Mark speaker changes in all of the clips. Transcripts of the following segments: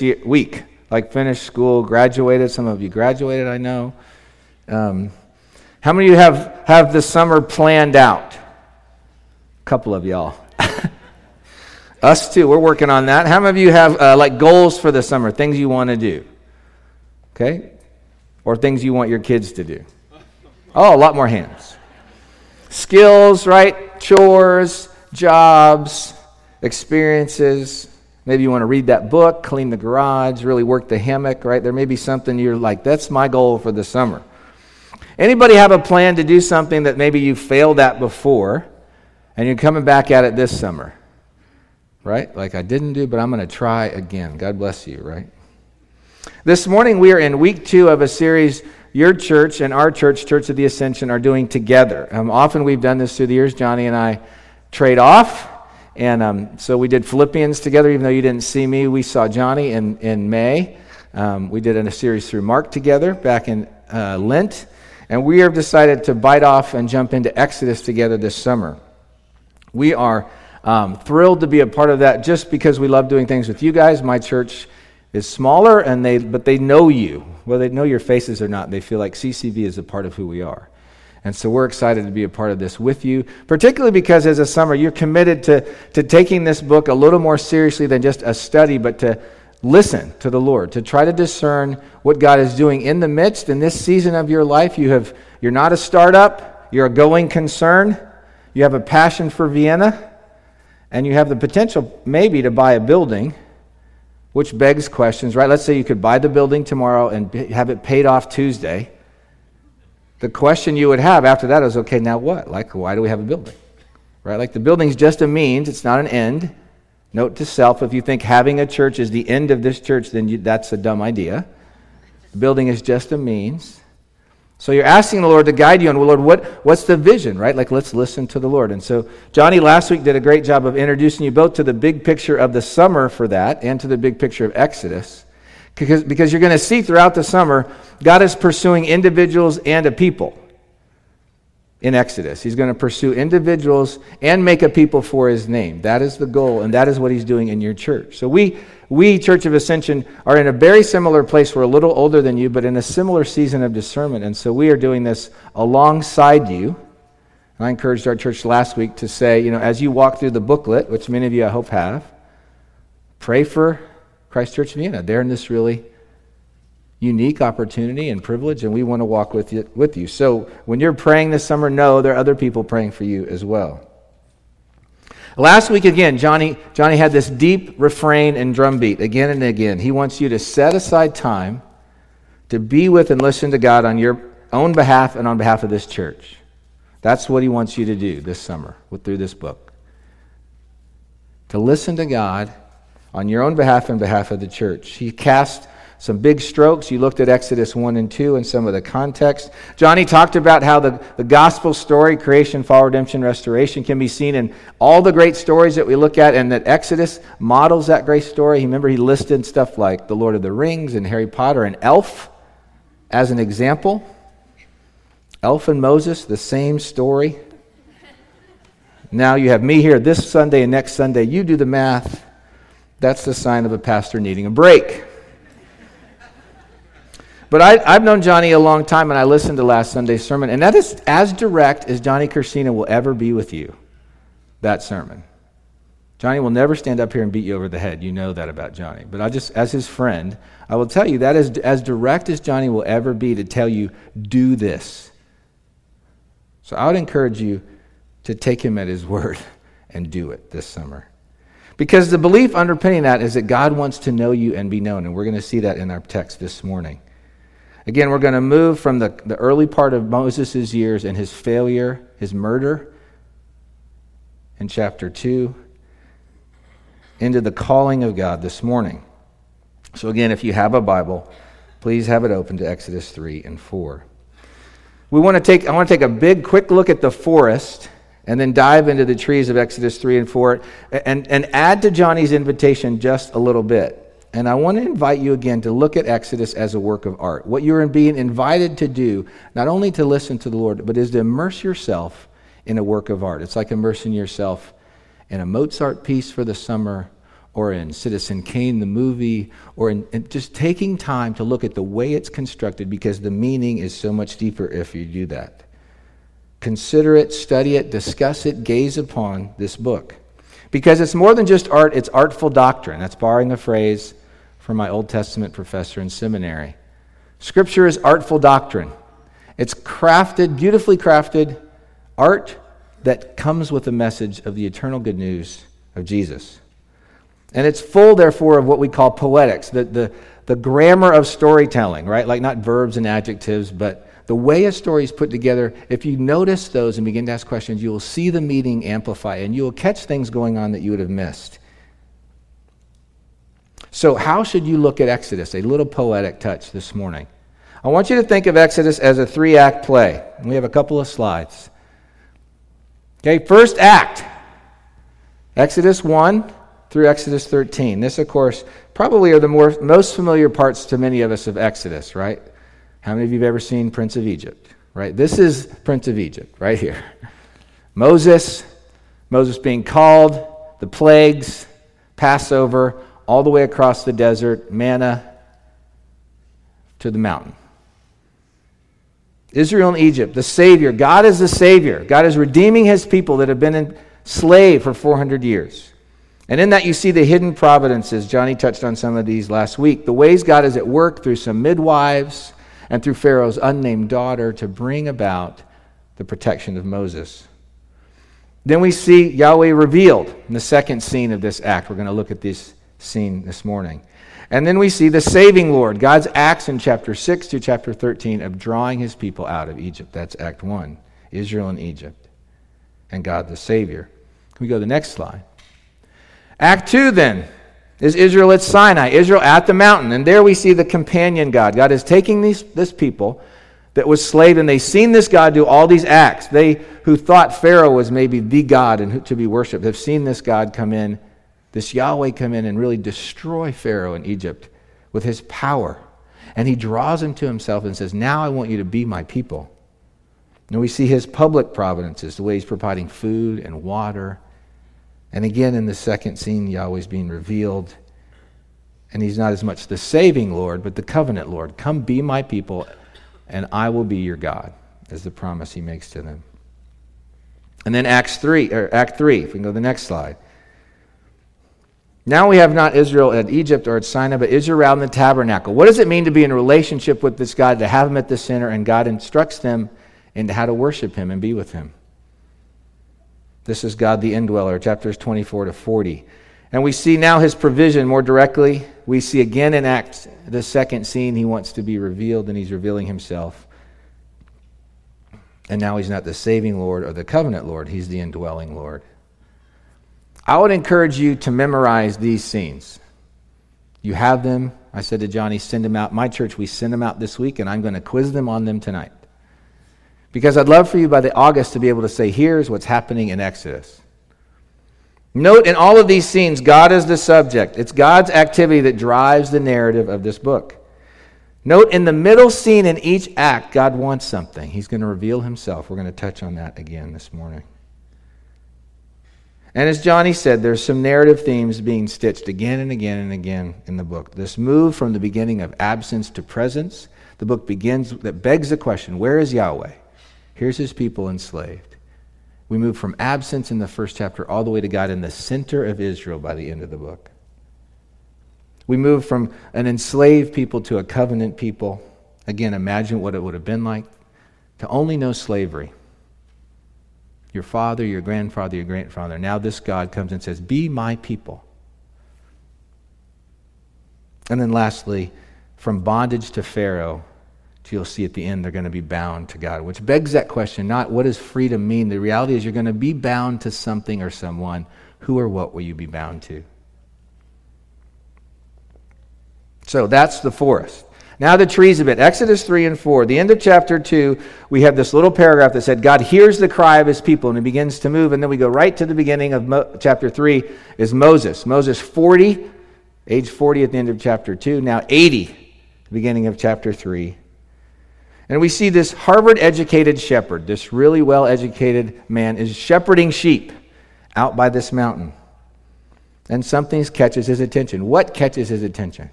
Speaker 1: year, week, like finished school, graduated. Some of you graduated, I know. Um, how many of you have, have the summer planned out? A couple of y'all. Us too, we're working on that. How many of you have uh, like goals for the summer, things you want to do? Okay? Or things you want your kids to do? Oh, a lot more hands. Skills, right? Chores, jobs, experiences. Maybe you want to read that book, clean the garage, really work the hammock, right? There may be something you're like, that's my goal for the summer. Anybody have a plan to do something that maybe you failed at before and you're coming back at it this summer? right? Like I didn't do, but I'm going to try again. God bless you, right? This morning we are in week two of a series your church and our church, Church of the Ascension, are doing together. Um, often we've done this through the years. Johnny and I trade off. And um, so we did Philippians together, even though you didn't see me. We saw Johnny in, in May. Um, we did a series through Mark together back in uh, Lent. And we have decided to bite off and jump into Exodus together this summer. We are um, thrilled to be a part of that just because we love doing things with you guys. My church is smaller, and they, but they know you. Whether they know your faces or not, they feel like CCV is a part of who we are. And so we're excited to be a part of this with you, particularly because as a summer, you're committed to, to taking this book a little more seriously than just a study, but to listen to the Lord, to try to discern what God is doing in the midst in this season of your life. You have, you're not a startup, you're a going concern, you have a passion for Vienna and you have the potential maybe to buy a building, which begs questions, right? Let's say you could buy the building tomorrow and have it paid off Tuesday. The question you would have after that is okay, now what? Like, why do we have a building? Right? Like, the building's just a means, it's not an end. Note to self if you think having a church is the end of this church, then you, that's a dumb idea. The building is just a means. So you're asking the Lord to guide you on, well, Lord, what, what's the vision, right? Like, let's listen to the Lord. And so Johnny last week did a great job of introducing you both to the big picture of the summer for that and to the big picture of Exodus. Because, because you're going to see throughout the summer, God is pursuing individuals and a people in Exodus. He's going to pursue individuals and make a people for his name. That is the goal, and that is what he's doing in your church. So we, we, Church of Ascension, are in a very similar place. We're a little older than you, but in a similar season of discernment. And so we are doing this alongside you. And I encouraged our church last week to say, you know, as you walk through the booklet, which many of you I hope have, pray for Christ Church Vienna. They're in this really unique opportunity and privilege, and we want to walk with you, with you. So when you're praying this summer, know there are other people praying for you as well. Last week, again, Johnny, Johnny had this deep refrain and drum beat again and again. He wants you to set aside time to be with and listen to God on your own behalf and on behalf of this church. That's what he wants you to do this summer through this book. To listen to God on your own behalf and behalf of the church. He cast some big strokes. You looked at Exodus 1 and 2 and some of the context. Johnny talked about how the, the gospel story, creation, fall, redemption, restoration, can be seen in all the great stories that we look at, and that Exodus models that great story. Remember, he listed stuff like The Lord of the Rings and Harry Potter and Elf as an example. Elf and Moses, the same story. Now you have me here this Sunday and next Sunday. You do the math. That's the sign of a pastor needing a break. But I, have known Johnny a long time, and I listened to last Sunday's sermon, and that is as direct as Johnny Cursina will ever be with you, that sermon. Johnny will never stand up here and beat you over the head. You know that about Johnny. But I just, as his friend, I will tell you that is as direct as Johnny will ever be to tell you, do this. So I would encourage you to take him at his word and do it this summer. Because the belief underpinning that is that God wants to know you and be known. And we're going to see that in our text this morning. Again, we're going to move from the, the early part of Moses' years and his failure, his murder in chapter 2, into the calling of God this morning. So, again, if you have a Bible, please have it open to Exodus 3 and 4. We want to take, I want to take a big, quick look at the forest and then dive into the trees of Exodus 3 and 4 and, and add to Johnny's invitation just a little bit. And I want to invite you again to look at Exodus as a work of art. What you're being invited to do, not only to listen to the Lord, but is to immerse yourself in a work of art. It's like immersing yourself in a Mozart piece for the summer or in Citizen Kane, the movie, or in, in, just taking time to look at the way it's constructed because the meaning is so much deeper if you do that. Consider it, study it, discuss it, gaze upon this book. Because it's more than just art, it's artful doctrine. That's borrowing a phrase from my Old Testament professor in seminary. Scripture is artful doctrine. It's crafted, beautifully crafted art that comes with a message of the eternal good news of Jesus. And it's full, therefore, of what we call poetics, the, the, the grammar of storytelling, right? Like not verbs and adjectives, but the way a story is put together. If you notice those and begin to ask questions, you will see the meaning amplify and you will catch things going on that you would have missed. So, how should you look at Exodus? A little poetic touch this morning. I want you to think of Exodus as a three act play. We have a couple of slides. Okay, first act Exodus 1 through Exodus 13. This, of course, probably are the more, most familiar parts to many of us of Exodus, right? How many of you have ever seen Prince of Egypt, right? This is Prince of Egypt, right here. Moses, Moses being called, the plagues, Passover, all the way across the desert, manna to the mountain. Israel and Egypt, the Savior. God is the Savior. God is redeeming his people that have been enslaved for 400 years. And in that, you see the hidden providences. Johnny touched on some of these last week. The ways God is at work through some midwives and through Pharaoh's unnamed daughter to bring about the protection of Moses. Then we see Yahweh revealed in the second scene of this act. We're going to look at this scene this morning. And then we see the saving Lord, God's acts in chapter 6 to chapter 13 of drawing his people out of Egypt. That's Act 1, Israel and Egypt, and God the Savior. Can we go to the next slide? Act 2 then is Israel at Sinai, Israel at the mountain. And there we see the companion God. God is taking these, this people that was slave, and they seen this God do all these acts. They who thought Pharaoh was maybe the God and to be worshipped have seen this God come in, this Yahweh come in and really destroy Pharaoh in Egypt with his power. And he draws him to himself and says, Now I want you to be my people. And we see his public providences, the way he's providing food and water and again, in the second scene, Yahweh's being revealed. And he's not as much the saving Lord, but the covenant Lord. Come be my people, and I will be your God, is the promise he makes to them. And then Acts 3, or Act 3, if we can go to the next slide. Now we have not Israel at Egypt or at Sinai, but Israel around the tabernacle. What does it mean to be in relationship with this God, to have him at the center, and God instructs them into how to worship him and be with him? This is God the indweller, chapters 24 to 40. And we see now his provision more directly. We see again in Acts, the second scene, he wants to be revealed and he's revealing himself. And now he's not the saving Lord or the covenant Lord, he's the indwelling Lord. I would encourage you to memorize these scenes. You have them. I said to Johnny, send them out. My church, we send them out this week, and I'm going to quiz them on them tonight. Because I'd love for you by the August to be able to say, here's what's happening in Exodus. Note in all of these scenes, God is the subject. It's God's activity that drives the narrative of this book. Note in the middle scene in each act, God wants something. He's going to reveal himself. We're going to touch on that again this morning. And as Johnny said, there's some narrative themes being stitched again and again and again in the book. This move from the beginning of absence to presence. The book begins that begs the question, where is Yahweh? Here's his people enslaved. We move from absence in the first chapter all the way to God in the center of Israel by the end of the book. We move from an enslaved people to a covenant people. Again, imagine what it would have been like to only know slavery. Your father, your grandfather, your grandfather. Now this God comes and says, Be my people. And then lastly, from bondage to Pharaoh you'll see at the end they're going to be bound to God, which begs that question not what does freedom mean? The reality is you're going to be bound to something or someone. Who or what will you be bound to? So that's the forest. Now the trees a bit. Exodus 3 and 4. The end of chapter 2, we have this little paragraph that said, God hears the cry of his people, and he begins to move. And then we go right to the beginning of Mo- chapter 3 is Moses. Moses 40, age 40 at the end of chapter 2, now 80, beginning of chapter 3. And we see this Harvard educated shepherd, this really well educated man, is shepherding sheep out by this mountain. and something catches his attention. What catches his attention?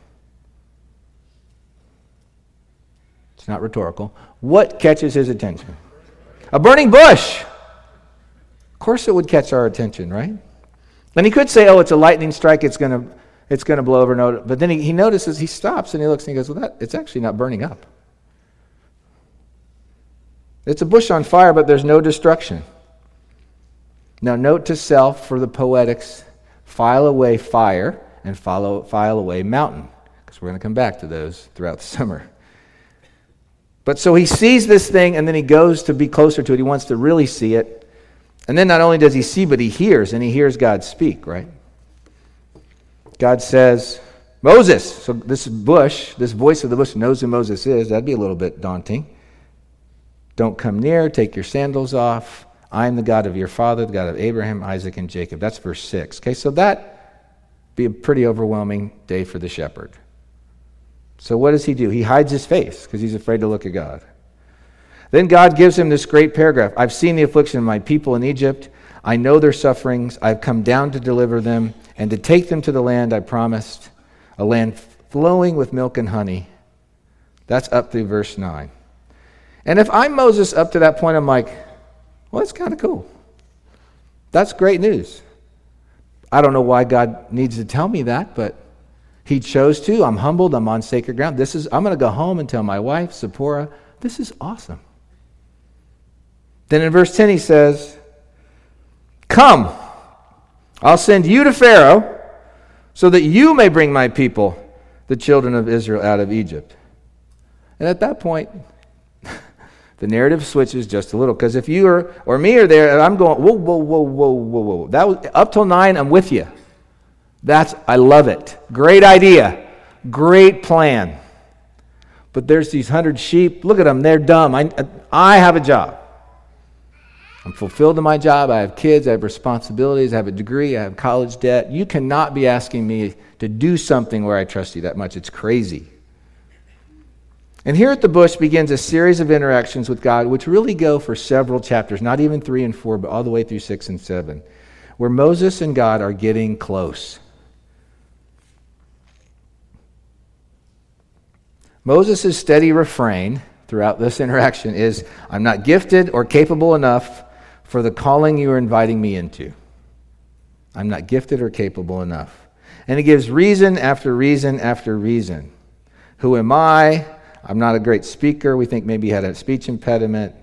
Speaker 1: It's not rhetorical. What catches his attention? A burning bush. Of course, it would catch our attention, right? And he could say, oh, it's a lightning strike, it's going to it's to blow over. But then he, he notices, he stops and he looks and he goes, well, that, it's actually not burning up. It's a bush on fire, but there's no destruction. Now, note to self for the poetics file away fire and follow, file away mountain, because we're going to come back to those throughout the summer. But so he sees this thing and then he goes to be closer to it. He wants to really see it. And then not only does he see, but he hears, and he hears God speak, right? God says, Moses. So this bush, this voice of the bush knows who Moses is. That'd be a little bit daunting. Don't come near, take your sandals off. I am the God of your father, the God of Abraham, Isaac, and Jacob. That's verse 6. Okay, so that be a pretty overwhelming day for the shepherd. So what does he do? He hides his face because he's afraid to look at God. Then God gives him this great paragraph I've seen the affliction of my people in Egypt. I know their sufferings. I've come down to deliver them and to take them to the land I promised, a land flowing with milk and honey. That's up through verse 9. And if I'm Moses up to that point, I'm like, well, that's kind of cool. That's great news. I don't know why God needs to tell me that, but He chose to. I'm humbled. I'm on sacred ground. This is. I'm going to go home and tell my wife, Zipporah, this is awesome. Then in verse 10, he says, Come, I'll send you to Pharaoh so that you may bring my people, the children of Israel, out of Egypt. And at that point, the narrative switches just a little. Because if you are, or me are there, and I'm going, whoa, whoa, whoa, whoa, whoa, whoa. That was, up till nine, I'm with you. That's, I love it. Great idea. Great plan. But there's these hundred sheep. Look at them. They're dumb. I, I have a job. I'm fulfilled in my job. I have kids. I have responsibilities. I have a degree. I have college debt. You cannot be asking me to do something where I trust you that much. It's crazy. And here at the bush begins a series of interactions with God, which really go for several chapters, not even three and four, but all the way through six and seven, where Moses and God are getting close. Moses' steady refrain throughout this interaction is I'm not gifted or capable enough for the calling you are inviting me into. I'm not gifted or capable enough. And he gives reason after reason after reason. Who am I? I'm not a great speaker. We think maybe he had a speech impediment.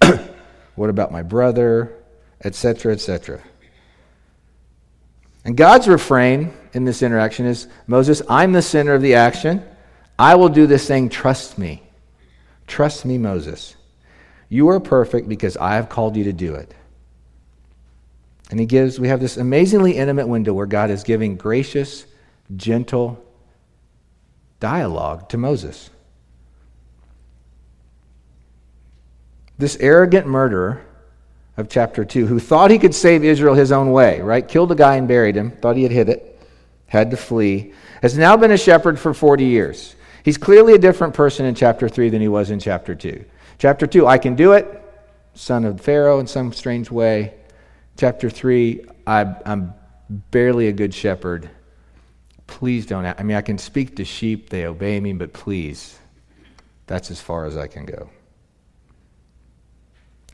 Speaker 1: what about my brother? Etc., etc. And God's refrain in this interaction is Moses, I'm the center of the action. I will do this thing. Trust me. Trust me, Moses. You are perfect because I have called you to do it. And he gives, we have this amazingly intimate window where God is giving gracious, gentle dialogue to Moses. This arrogant murderer of chapter 2, who thought he could save Israel his own way, right? Killed a guy and buried him, thought he had hit it, had to flee, has now been a shepherd for 40 years. He's clearly a different person in chapter 3 than he was in chapter 2. Chapter 2, I can do it, son of Pharaoh in some strange way. Chapter 3, I, am barely a good shepherd. Please don't. I mean, I can speak to sheep, they obey me, but please, that's as far as I can go.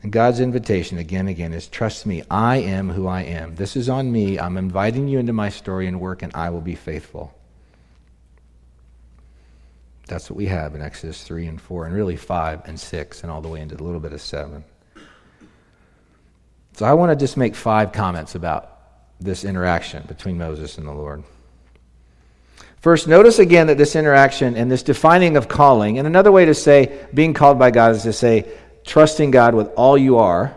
Speaker 1: And God's invitation again and again is trust me, I am who I am. This is on me. I'm inviting you into my story and work, and I will be faithful. That's what we have in Exodus 3 and 4, and really 5 and 6, and all the way into a little bit of 7. So I want to just make five comments about this interaction between Moses and the Lord. First, notice again that this interaction and this defining of calling, and another way to say being called by God is to say trusting God with all you are,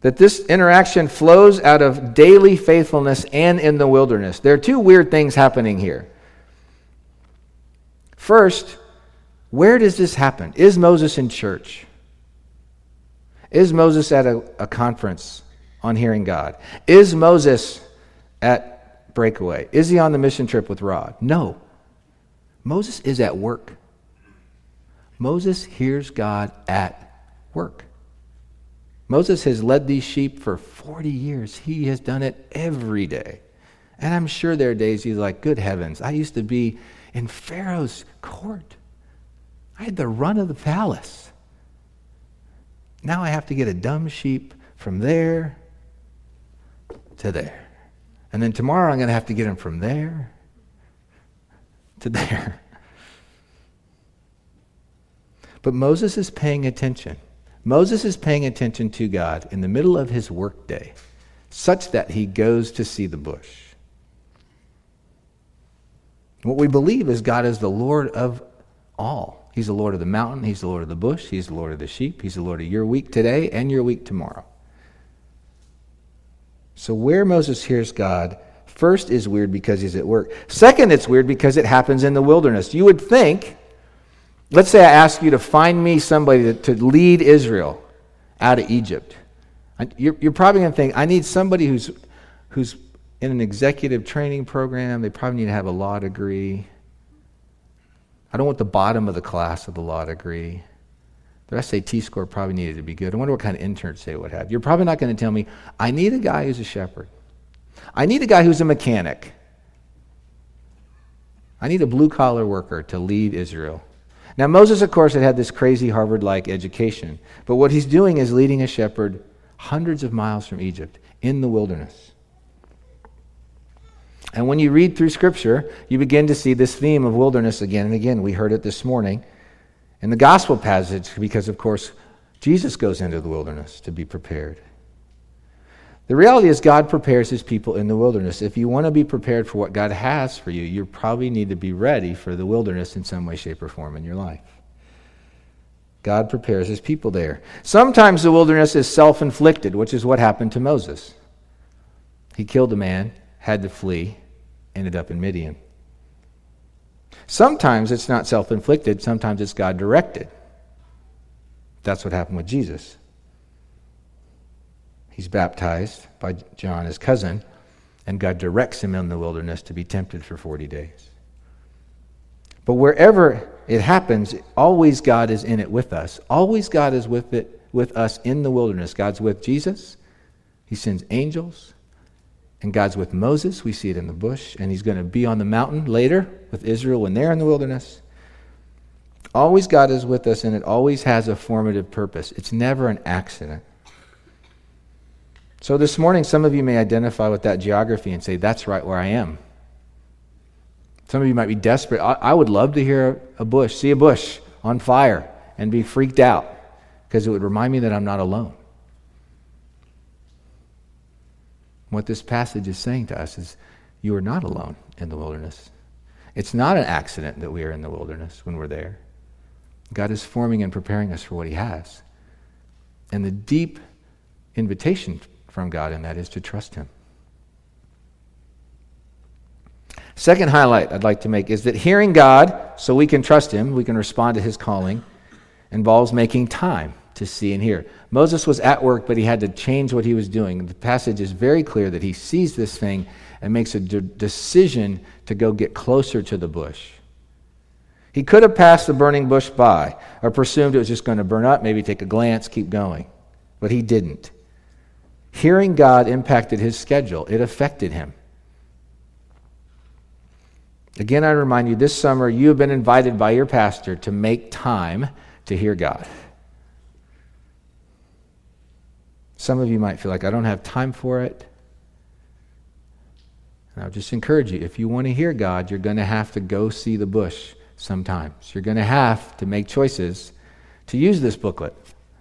Speaker 1: that this interaction flows out of daily faithfulness and in the wilderness. There are two weird things happening here. First, where does this happen? Is Moses in church? Is Moses at a, a conference on hearing God? Is Moses at breakaway? Is he on the mission trip with Rod? No. Moses is at work. Moses hears God at work. Moses has led these sheep for 40 years. He has done it every day. And I'm sure there are days he's like, Good heavens, I used to be in Pharaoh's court. I had the run of the palace. Now I have to get a dumb sheep from there to there. And then tomorrow I'm going to have to get him from there to there. But Moses is paying attention. Moses is paying attention to God in the middle of his workday, such that he goes to see the bush. What we believe is God is the Lord of all. He's the Lord of the mountain, He's the Lord of the bush, He's the Lord of the sheep, He's the Lord of your week today and your week tomorrow. So, where Moses hears God, first is weird because he's at work. Second, it's weird because it happens in the wilderness. You would think, let's say I ask you to find me somebody to, to lead Israel out of Egypt. You're, you're probably going to think, I need somebody who's, who's in an executive training program. They probably need to have a law degree. I don't want the bottom of the class of the law degree. Their SAT score probably needed to be good. I wonder what kind of interns they would have. You're probably not going to tell me, I need a guy who's a shepherd. I need a guy who's a mechanic. I need a blue collar worker to lead Israel. Now, Moses, of course, had had this crazy Harvard like education, but what he's doing is leading a shepherd hundreds of miles from Egypt in the wilderness. And when you read through Scripture, you begin to see this theme of wilderness again and again. We heard it this morning in the gospel passage because, of course, Jesus goes into the wilderness to be prepared. The reality is, God prepares his people in the wilderness. If you want to be prepared for what God has for you, you probably need to be ready for the wilderness in some way, shape, or form in your life. God prepares his people there. Sometimes the wilderness is self inflicted, which is what happened to Moses. He killed a man, had to flee, ended up in Midian. Sometimes it's not self inflicted, sometimes it's God directed. That's what happened with Jesus. He's baptized by John, his cousin, and God directs him in the wilderness to be tempted for 40 days. But wherever it happens, always God is in it with us. Always God is with it with us in the wilderness. God's with Jesus. He sends angels. And God's with Moses. We see it in the bush. And he's going to be on the mountain later with Israel when they're in the wilderness. Always God is with us, and it always has a formative purpose. It's never an accident. So this morning, some of you may identify with that geography and say, That's right where I am. Some of you might be desperate. I, I would love to hear a bush, see a bush on fire, and be freaked out because it would remind me that I'm not alone. What this passage is saying to us is you are not alone in the wilderness. It's not an accident that we are in the wilderness when we're there. God is forming and preparing us for what He has. And the deep invitation from God in that is to trust Him. Second highlight I'd like to make is that hearing God so we can trust Him, we can respond to His calling, involves making time to see and hear. Moses was at work, but he had to change what he was doing. The passage is very clear that he sees this thing and makes a de- decision to go get closer to the bush. He could have passed the burning bush by or presumed it was just going to burn up, maybe take a glance, keep going. But he didn't. Hearing God impacted his schedule, it affected him. Again, I remind you this summer you have been invited by your pastor to make time to hear God. Some of you might feel like, I don't have time for it. And I'll just encourage you if you want to hear God, you're going to have to go see the bush sometimes. You're going to have to make choices to use this booklet,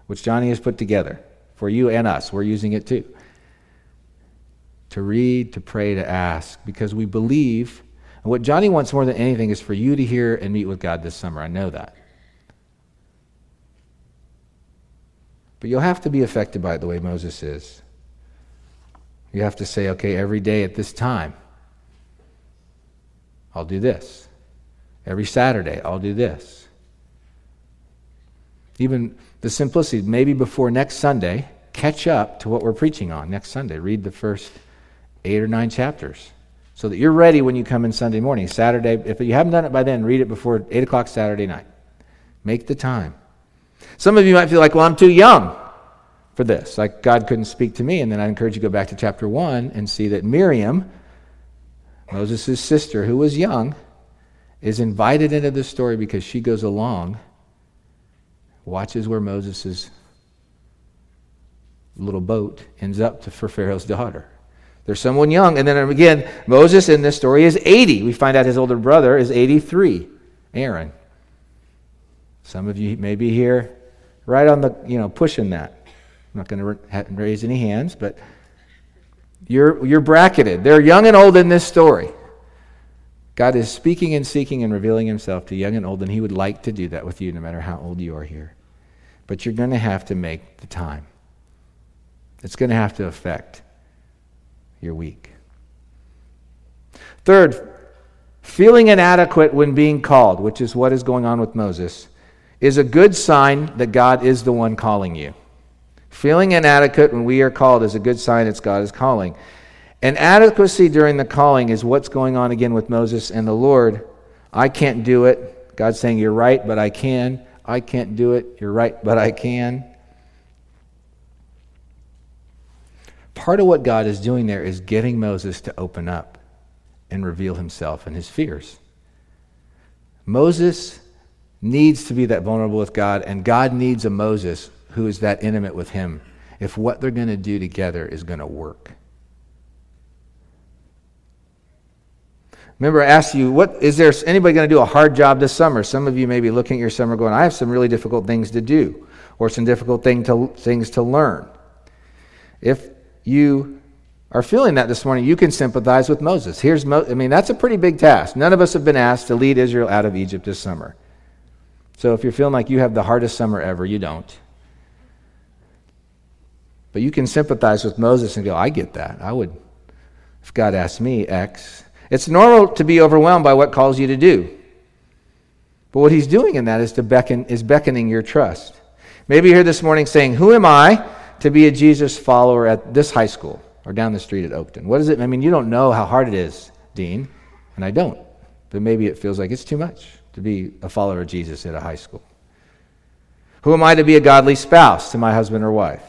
Speaker 1: which Johnny has put together for you and us. We're using it too. To read, to pray, to ask, because we believe. And what Johnny wants more than anything is for you to hear and meet with God this summer. I know that. But you'll have to be affected by it the way Moses is. You have to say, okay, every day at this time, I'll do this. Every Saturday, I'll do this. Even the simplicity, maybe before next Sunday, catch up to what we're preaching on next Sunday. Read the first eight or nine chapters so that you're ready when you come in Sunday morning. Saturday, if you haven't done it by then, read it before 8 o'clock Saturday night. Make the time. Some of you might feel like, well, I'm too young. for this. Like God couldn't speak to me. And then I encourage you to go back to chapter 1 and see that Miriam, Moses' sister, who was young, is invited into the story because she goes along, watches where Moses' little boat ends up to, for Pharaoh's daughter. There's someone young. And then again, Moses in this story is 80. We find out his older brother is 83, Aaron. Some of you may be here right on the, you know, pushing that. I'm not going to raise any hands, but you're, you're bracketed. They're young and old in this story. God is speaking and seeking and revealing himself to young and old, and he would like to do that with you no matter how old you are here. But you're going to have to make the time. It's going to have to affect your week. Third, feeling inadequate when being called, which is what is going on with Moses, is a good sign that God is the one calling you. Feeling inadequate when we are called is a good sign that God is calling. And adequacy during the calling is what's going on again with Moses and the Lord. I can't do it. God's saying, You're right, but I can. I can't do it. You're right, but I can. Part of what God is doing there is getting Moses to open up and reveal himself and his fears. Moses needs to be that vulnerable with God, and God needs a Moses who is that intimate with him if what they're going to do together is going to work. Remember, I asked you, what is there anybody going to do a hard job this summer? Some of you may be looking at your summer going, I have some really difficult things to do, or some difficult thing to, things to learn. If you are feeling that this morning, you can sympathize with Moses. Here's Mo- I mean, that's a pretty big task. None of us have been asked to lead Israel out of Egypt this summer. So if you're feeling like you have the hardest summer ever, you don't. But you can sympathize with Moses and go, I get that. I would, if God asked me X. It's normal to be overwhelmed by what calls you to do. But what he's doing in that is to beckon is beckoning your trust. Maybe you're here this morning saying, Who am I to be a Jesus follower at this high school or down the street at Oakton? What is it? I mean, you don't know how hard it is, Dean, and I don't. But maybe it feels like it's too much to be a follower of Jesus at a high school. Who am I to be a godly spouse to my husband or wife?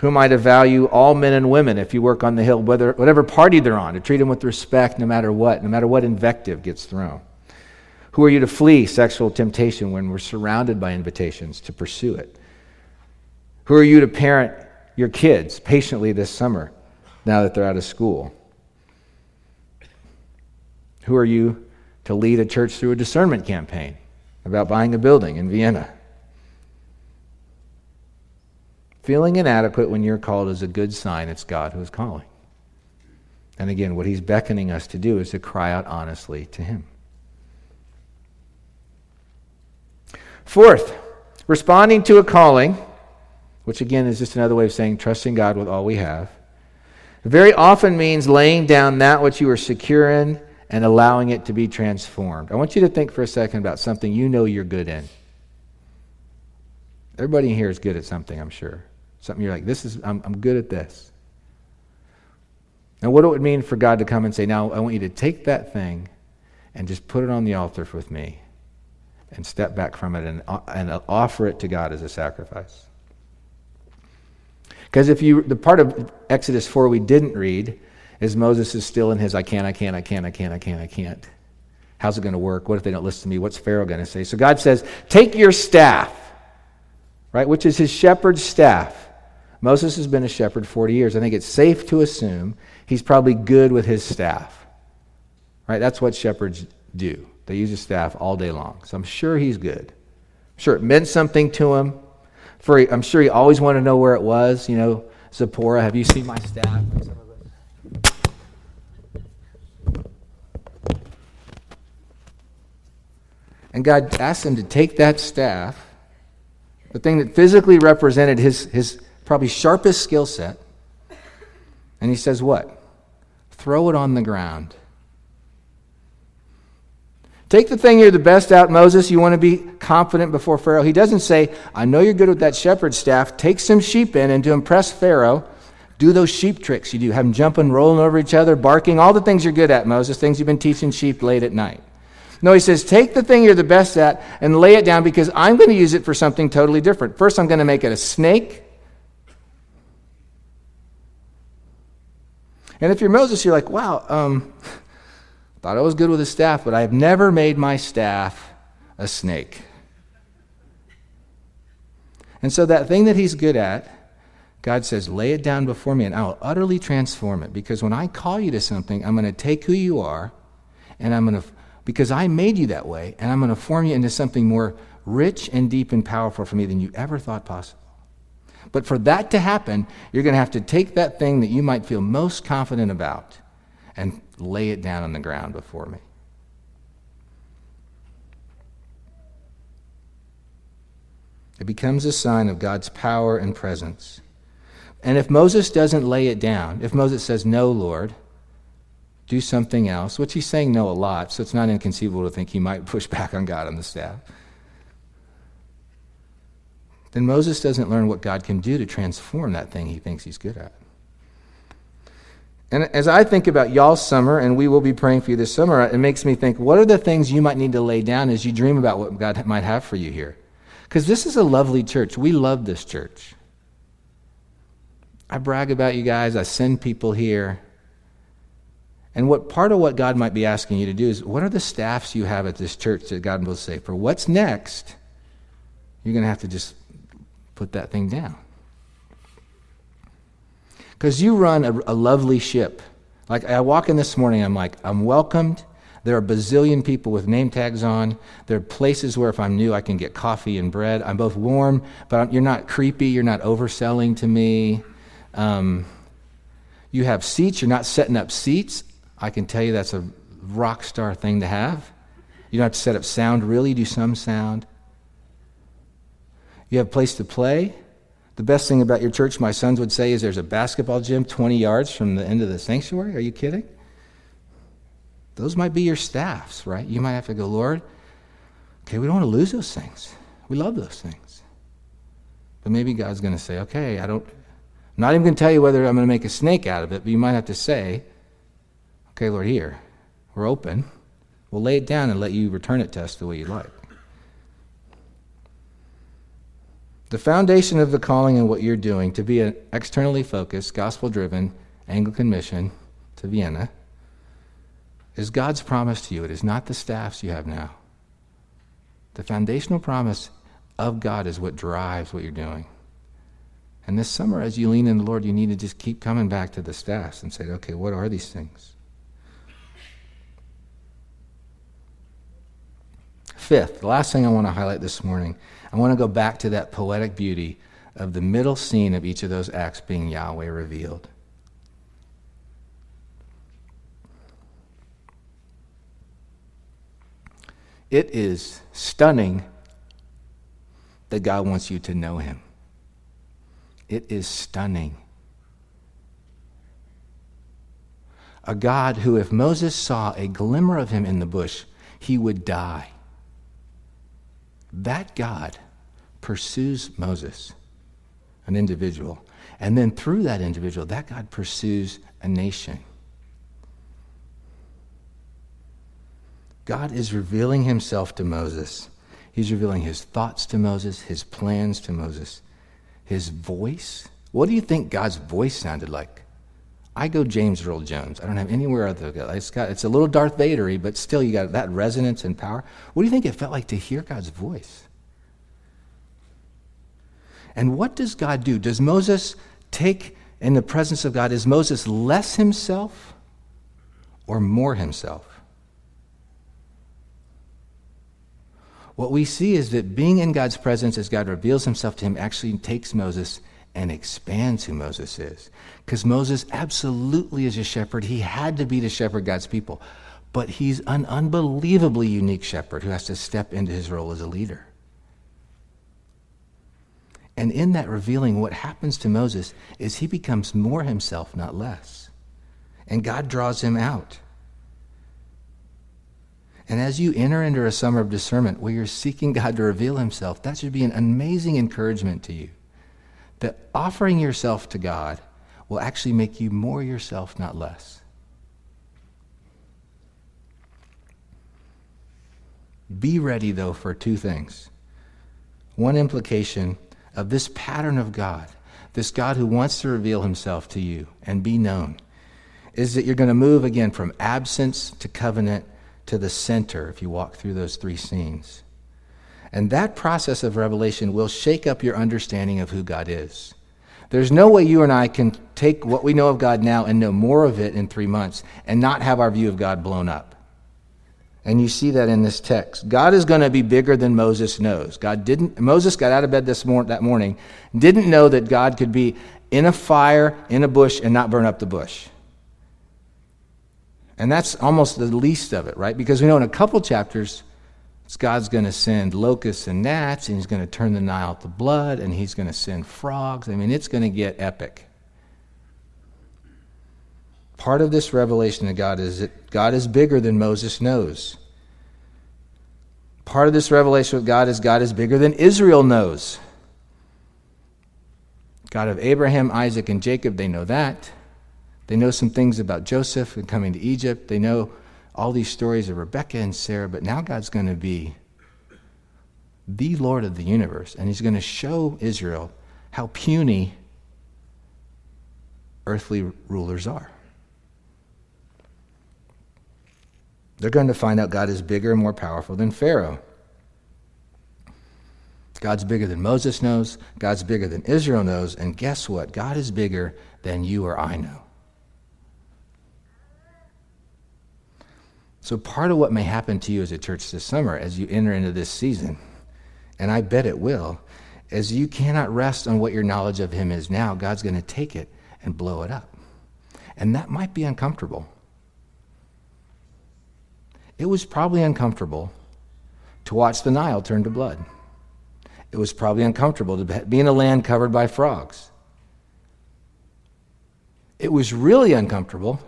Speaker 1: Who am I to value all men and women if you work on the hill, whether, whatever party they're on, to treat them with respect no matter what, no matter what invective gets thrown? Who are you to flee sexual temptation when we're surrounded by invitations to pursue it? Who are you to parent your kids patiently this summer now that they're out of school? Who are you to lead a church through a discernment campaign about buying a building in Vienna? Feeling inadequate when you're called is a good sign it's God who is calling. And again, what he's beckoning us to do is to cry out honestly to him. Fourth, responding to a calling which again is just another way of saying trusting God with all we have, very often means laying down that which you are secure in and allowing it to be transformed. I want you to think for a second about something you know you're good in. Everybody here is good at something, I'm sure. Something you're like, this is, I'm, I'm good at this. Now, what it would mean for God to come and say, now I want you to take that thing and just put it on the altar with me and step back from it and, and offer it to God as a sacrifice. Because if you, the part of Exodus 4 we didn't read is Moses is still in his I can't, I can't, I can't, I can't, I can't, I can't. How's it going to work? What if they don't listen to me? What's Pharaoh going to say? So God says, Take your staff, right, which is his shepherd's staff. Moses has been a shepherd 40 years. I think it's safe to assume he's probably good with his staff, right? That's what shepherds do. They use a staff all day long. So I'm sure he's good. I'm sure it meant something to him. For I'm sure he always wanted to know where it was. You know, Zipporah, have you seen my staff? And God asked him to take that staff, the thing that physically represented his, his probably sharpest skill set, and he says, What? Throw it on the ground. Take the thing you're the best at, Moses. You want to be confident before Pharaoh. He doesn't say, I know you're good with that shepherd's staff. Take some sheep in, and to impress Pharaoh, do those sheep tricks you do. Have them jumping, rolling over each other, barking, all the things you're good at, Moses, things you've been teaching sheep late at night. No, he says, take the thing you're the best at and lay it down because I'm going to use it for something totally different. First, I'm going to make it a snake. And if you're Moses, you're like, wow, um, thought I was good with a staff, but I have never made my staff a snake. And so that thing that he's good at, God says, lay it down before me and I will utterly transform it because when I call you to something, I'm going to take who you are and I'm going to because I made you that way, and I'm going to form you into something more rich and deep and powerful for me than you ever thought possible. But for that to happen, you're going to have to take that thing that you might feel most confident about and lay it down on the ground before me. It becomes a sign of God's power and presence. And if Moses doesn't lay it down, if Moses says, No, Lord, do something else, which he's saying no a lot, so it's not inconceivable to think he might push back on God on the staff, then Moses doesn't learn what God can do to transform that thing he thinks he's good at. And as I think about y'all's summer, and we will be praying for you this summer, it makes me think what are the things you might need to lay down as you dream about what God might have for you here? Because this is a lovely church. We love this church. I brag about you guys, I send people here. And what part of what God might be asking you to do is what are the staffs you have at this church that God will say, for what's next, you're going to have to just put that thing down. Because you run a, a, lovely ship. Like I walk in this morning, I'm like, I'm welcomed. There are bazillion people with name tags on. There are places where if I'm new, I can get coffee and bread. I'm both warm, but I'm, you're not creepy. You're not overselling to me. Um, you have seats. You're not setting up seats. I can tell you that's a rock star thing to have. You don't have to set up sound, really, do some sound. You have a place to play. The best thing about your church, my sons would say, is there's a basketball gym 20 yards from the end of the sanctuary. Are you kidding? Those might be your staffs, right? You might have to go, Lord, okay, we don't want to lose those things. We love those things. But maybe God's going to say, okay, I don't, I'm not even going to tell you whether I'm going to make a snake out of it, but you might have to say, Okay, Lord, here, we're open. We'll lay it down and let you return it to us the way you like. The foundation of the calling and what you're doing to be an externally focused, gospel driven Anglican mission to Vienna is God's promise to you. It is not the staffs you have now. The foundational promise of God is what drives what you're doing. And this summer, as you lean in the Lord, you need to just keep coming back to the staffs and say, okay, what are these things? Fifth, the last thing I want to highlight this morning, I want to go back to that poetic beauty of the middle scene of each of those acts being Yahweh revealed. It is stunning that God wants you to know Him. It is stunning. A God who, if Moses saw a glimmer of Him in the bush, he would die. That God pursues Moses, an individual. And then through that individual, that God pursues a nation. God is revealing himself to Moses. He's revealing his thoughts to Moses, his plans to Moses, his voice. What do you think God's voice sounded like? I go James Earl Jones. I don't have anywhere other. It's got it's a little Darth Vadery, but still you got that resonance and power. What do you think it felt like to hear God's voice? And what does God do? Does Moses take in the presence of God? Is Moses less himself or more himself? What we see is that being in God's presence as God reveals himself to him actually takes Moses and expands who Moses is. Because Moses absolutely is a shepherd. He had to be to shepherd God's people. But he's an unbelievably unique shepherd who has to step into his role as a leader. And in that revealing, what happens to Moses is he becomes more himself, not less. And God draws him out. And as you enter into a summer of discernment where you're seeking God to reveal himself, that should be an amazing encouragement to you that offering yourself to God will actually make you more yourself, not less. Be ready, though, for two things. One implication of this pattern of God, this God who wants to reveal himself to you and be known, is that you're going to move again from absence to covenant to the center if you walk through those three scenes. And that process of revelation will shake up your understanding of who God is. There's no way you and I can take what we know of God now and know more of it in three months and not have our view of God blown up. And you see that in this text. God is going to be bigger than Moses knows. God didn't, Moses got out of bed this mor- that morning, didn't know that God could be in a fire, in a bush, and not burn up the bush. And that's almost the least of it, right? Because we know in a couple chapters, God's going to send locusts and gnats, and he's going to turn the Nile to blood, and he's going to send frogs. I mean, it's going to get epic. Part of this revelation of God is that God is bigger than Moses knows. Part of this revelation of God is God is bigger than Israel knows. God of Abraham, Isaac, and Jacob, they know that. They know some things about Joseph and coming to Egypt. They know all these stories of Rebecca and Sarah, but now God's going to be the Lord of the universe, and He's going to show Israel how puny earthly rulers are. They're going to find out God is bigger and more powerful than Pharaoh. God's bigger than Moses knows, God's bigger than Israel knows, and guess what? God is bigger than you or I know. So, part of what may happen to you as a church this summer as you enter into this season, and I bet it will, is you cannot rest on what your knowledge of Him is now. God's going to take it and blow it up. And that might be uncomfortable. It was probably uncomfortable to watch the Nile turn to blood. It was probably uncomfortable to be in a land covered by frogs. It was really uncomfortable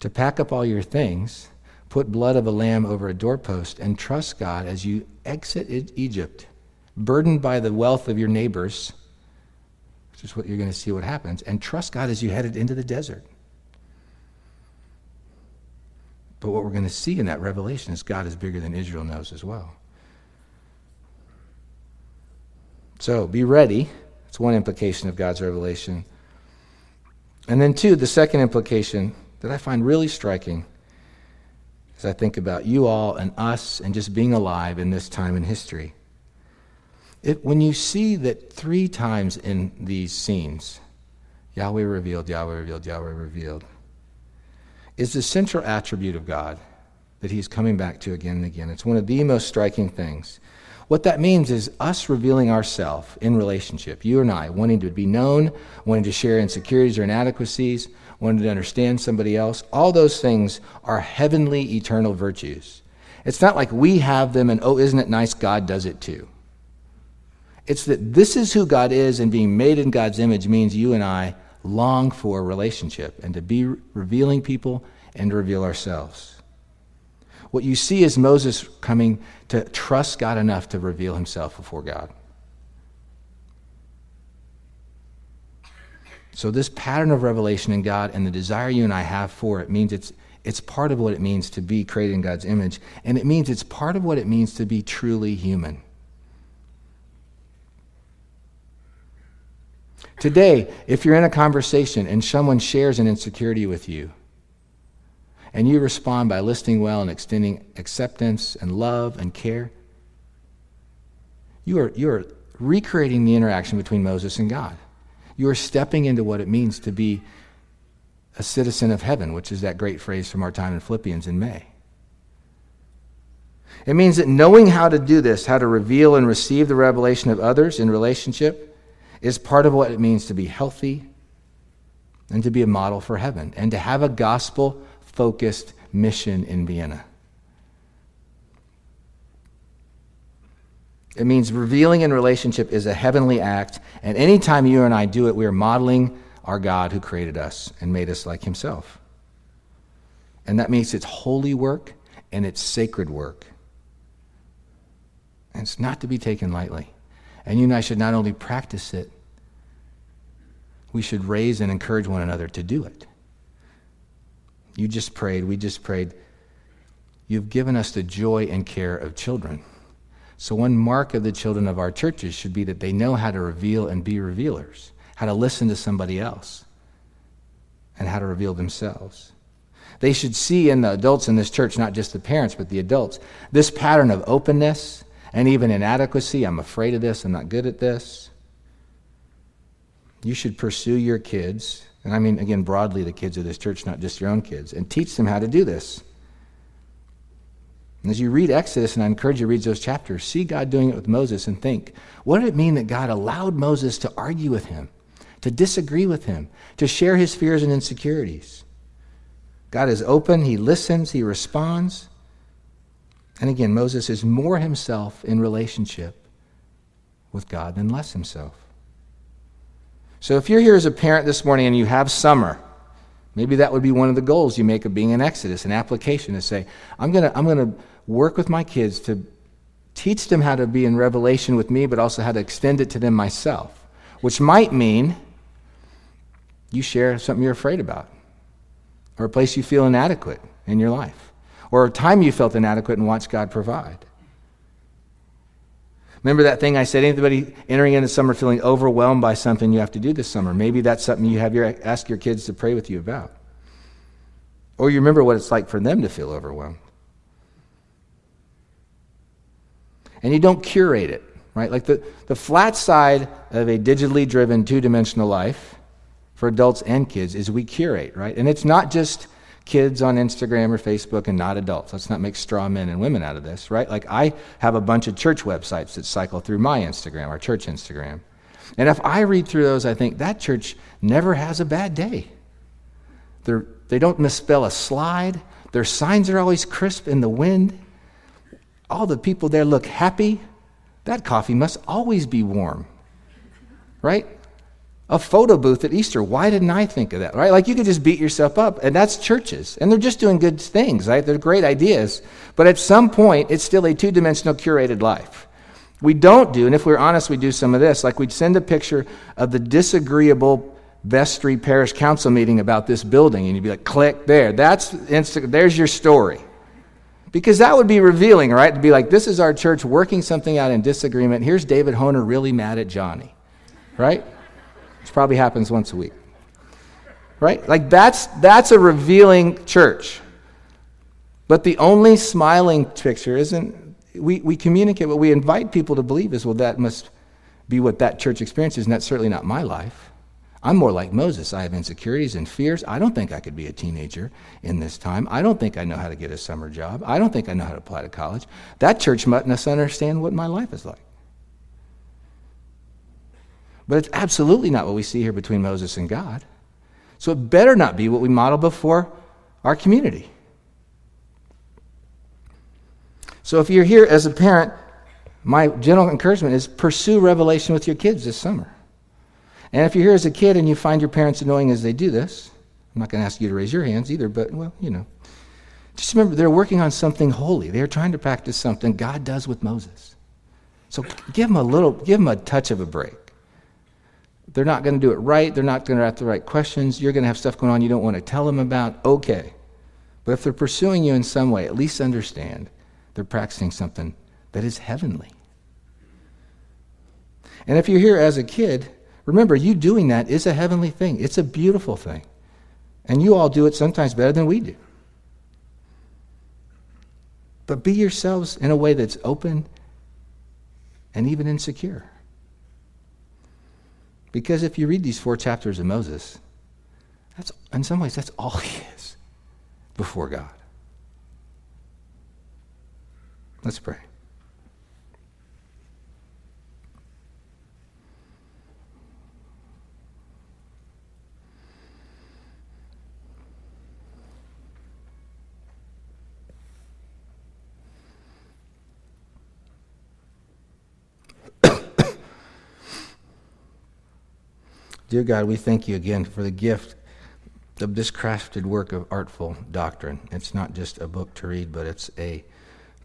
Speaker 1: to pack up all your things, put blood of a lamb over a doorpost, and trust God as you exit Egypt, burdened by the wealth of your neighbors, which is what you're going to see what happens, and trust God as you headed into the desert. But what we're going to see in that revelation is God is bigger than Israel knows as well. So be ready. That's one implication of God's revelation. And then, two, the second implication that I find really striking as I think about you all and us and just being alive in this time in history. It, when you see that three times in these scenes, Yahweh revealed, Yahweh revealed, Yahweh revealed, is the central attribute of God that He's coming back to again and again. It's one of the most striking things. What that means is us revealing ourselves in relationship, you and I, wanting to be known, wanting to share insecurities or inadequacies, wanting to understand somebody else. All those things are heavenly, eternal virtues. It's not like we have them and, oh, isn't it nice? God does it too. It's that this is who God is, and being made in God's image means you and I long for a relationship and to be revealing people and to reveal ourselves. What you see is Moses coming to trust God enough to reveal himself before God. So, this pattern of revelation in God and the desire you and I have for it means it's, it's part of what it means to be created in God's image, and it means it's part of what it means to be truly human. Today, if you're in a conversation and someone shares an insecurity with you, and you respond by listening well and extending acceptance and love and care, you are, you are recreating the interaction between Moses and God. You are stepping into what it means to be a citizen of heaven, which is that great phrase from our time in Philippians in May. It means that knowing how to do this, how to reveal and receive the revelation of others in relationship, is part of what it means to be healthy and to be a model for heaven and to have a gospel focused mission in Vienna. It means revealing in relationship is a heavenly act, and anytime you and I do it, we are modeling our God who created us and made us like himself. And that means it's holy work and it's sacred work. And it's not to be taken lightly. And you and I should not only practice it, we should raise and encourage one another to do it. You just prayed, we just prayed. You've given us the joy and care of children. So, one mark of the children of our churches should be that they know how to reveal and be revealers, how to listen to somebody else, and how to reveal themselves. They should see in the adults in this church, not just the parents, but the adults, this pattern of openness and even inadequacy. I'm afraid of this. I'm not good at this. You should pursue your kids, and I mean, again, broadly, the kids of this church, not just your own kids, and teach them how to do this. And as you read Exodus, and I encourage you to read those chapters, see God doing it with Moses and think, what did it mean that God allowed Moses to argue with him, to disagree with him, to share his fears and insecurities? God is open, he listens, he responds. And again, Moses is more himself in relationship with God than less himself. So if you're here as a parent this morning and you have summer, maybe that would be one of the goals you make of being in Exodus, an application to say, I'm going to I'm going to work with my kids to teach them how to be in revelation with me, but also how to extend it to them myself, which might mean you share something you're afraid about or a place you feel inadequate in your life, or a time you felt inadequate and watched God provide. Remember that thing I said? Anybody entering into summer feeling overwhelmed by something you have to do this summer? Maybe that's something you have your ask your kids to pray with you about. Or you remember what it's like for them to feel overwhelmed. And you don't curate it, right? Like the, the flat side of a digitally driven two dimensional life for adults and kids is we curate, right? And it's not just kids on Instagram or Facebook and not adults. Let's not make straw men and women out of this, right? Like I have a bunch of church websites that cycle through my Instagram, our church Instagram. And if I read through those, I think that church never has a bad day. They're, they don't misspell a slide. Their signs are always crisp in the wind. All the people there look happy. That coffee must always be warm, right? A photo booth at Easter. Why didn't I think of that? Right? Like you could just beat yourself up, and that's churches. And they're just doing good things, right? They're great ideas. But at some point, it's still a two dimensional curated life. We don't do, and if we're honest, we do some of this. Like we'd send a picture of the disagreeable vestry parish council meeting about this building, and you'd be like, click there. That's Insta- there's your story. Because that would be revealing, right? To be like, this is our church working something out in disagreement. Here's David Honer really mad at Johnny, right? Which probably happens once a week. Right? Like that's that's a revealing church. But the only smiling picture isn't we, we communicate what we invite people to believe is well that must be what that church experiences, and that's certainly not my life. I'm more like Moses. I have insecurities and fears. I don't think I could be a teenager in this time. I don't think I know how to get a summer job. I don't think I know how to apply to college. That church must understand what my life is like. But it's absolutely not what we see here between Moses and God. So it better not be what we model before our community. So if you're here as a parent, my general encouragement is pursue revelation with your kids this summer. And if you're here as a kid and you find your parents annoying as they do this, I'm not going to ask you to raise your hands either, but, well, you know. Just remember, they're working on something holy. They're trying to practice something God does with Moses. So give them a little, give them a touch of a break they're not going to do it right. They're not going to ask the right questions. You're going to have stuff going on you don't want to tell them about. Okay. But if they're pursuing you in some way, at least understand they're practicing something that is heavenly. And if you're here as a kid, remember, you doing that is a heavenly thing. It's a beautiful thing. And you all do it sometimes better than we do. But be yourselves in a way that's open and even insecure. Because if you read these four chapters of Moses, that's, in some ways, that's all he is before God. Let's pray. Dear God, we thank you again for the gift of this crafted work of artful doctrine. It's not just a book to read, but it's a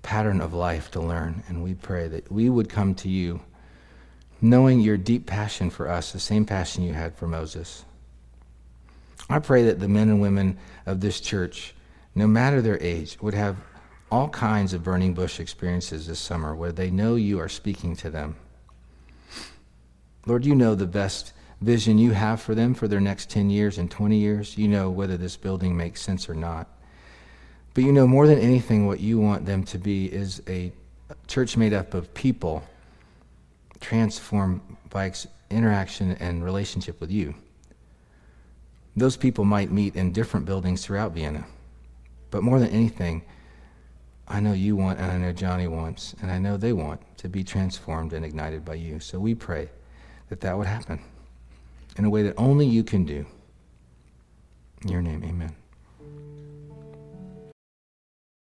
Speaker 1: pattern of life to learn. And we pray that we would come to you knowing your deep passion for us, the same passion you had for Moses. I pray that the men and women of this church, no matter their age, would have all kinds of burning bush experiences this summer where they know you are speaking to them. Lord, you know the best vision you have for them for their next 10 years and 20 years. You know whether this building makes sense or not. But you know more than anything, what you want them to be is a church made up of people transformed by interaction and relationship with you. Those people might meet in different buildings throughout Vienna. But more than anything, I know you want, and I know Johnny wants, and I know they want to be transformed and ignited by you. So we pray that that would happen in a way that only you can do. In your name, amen.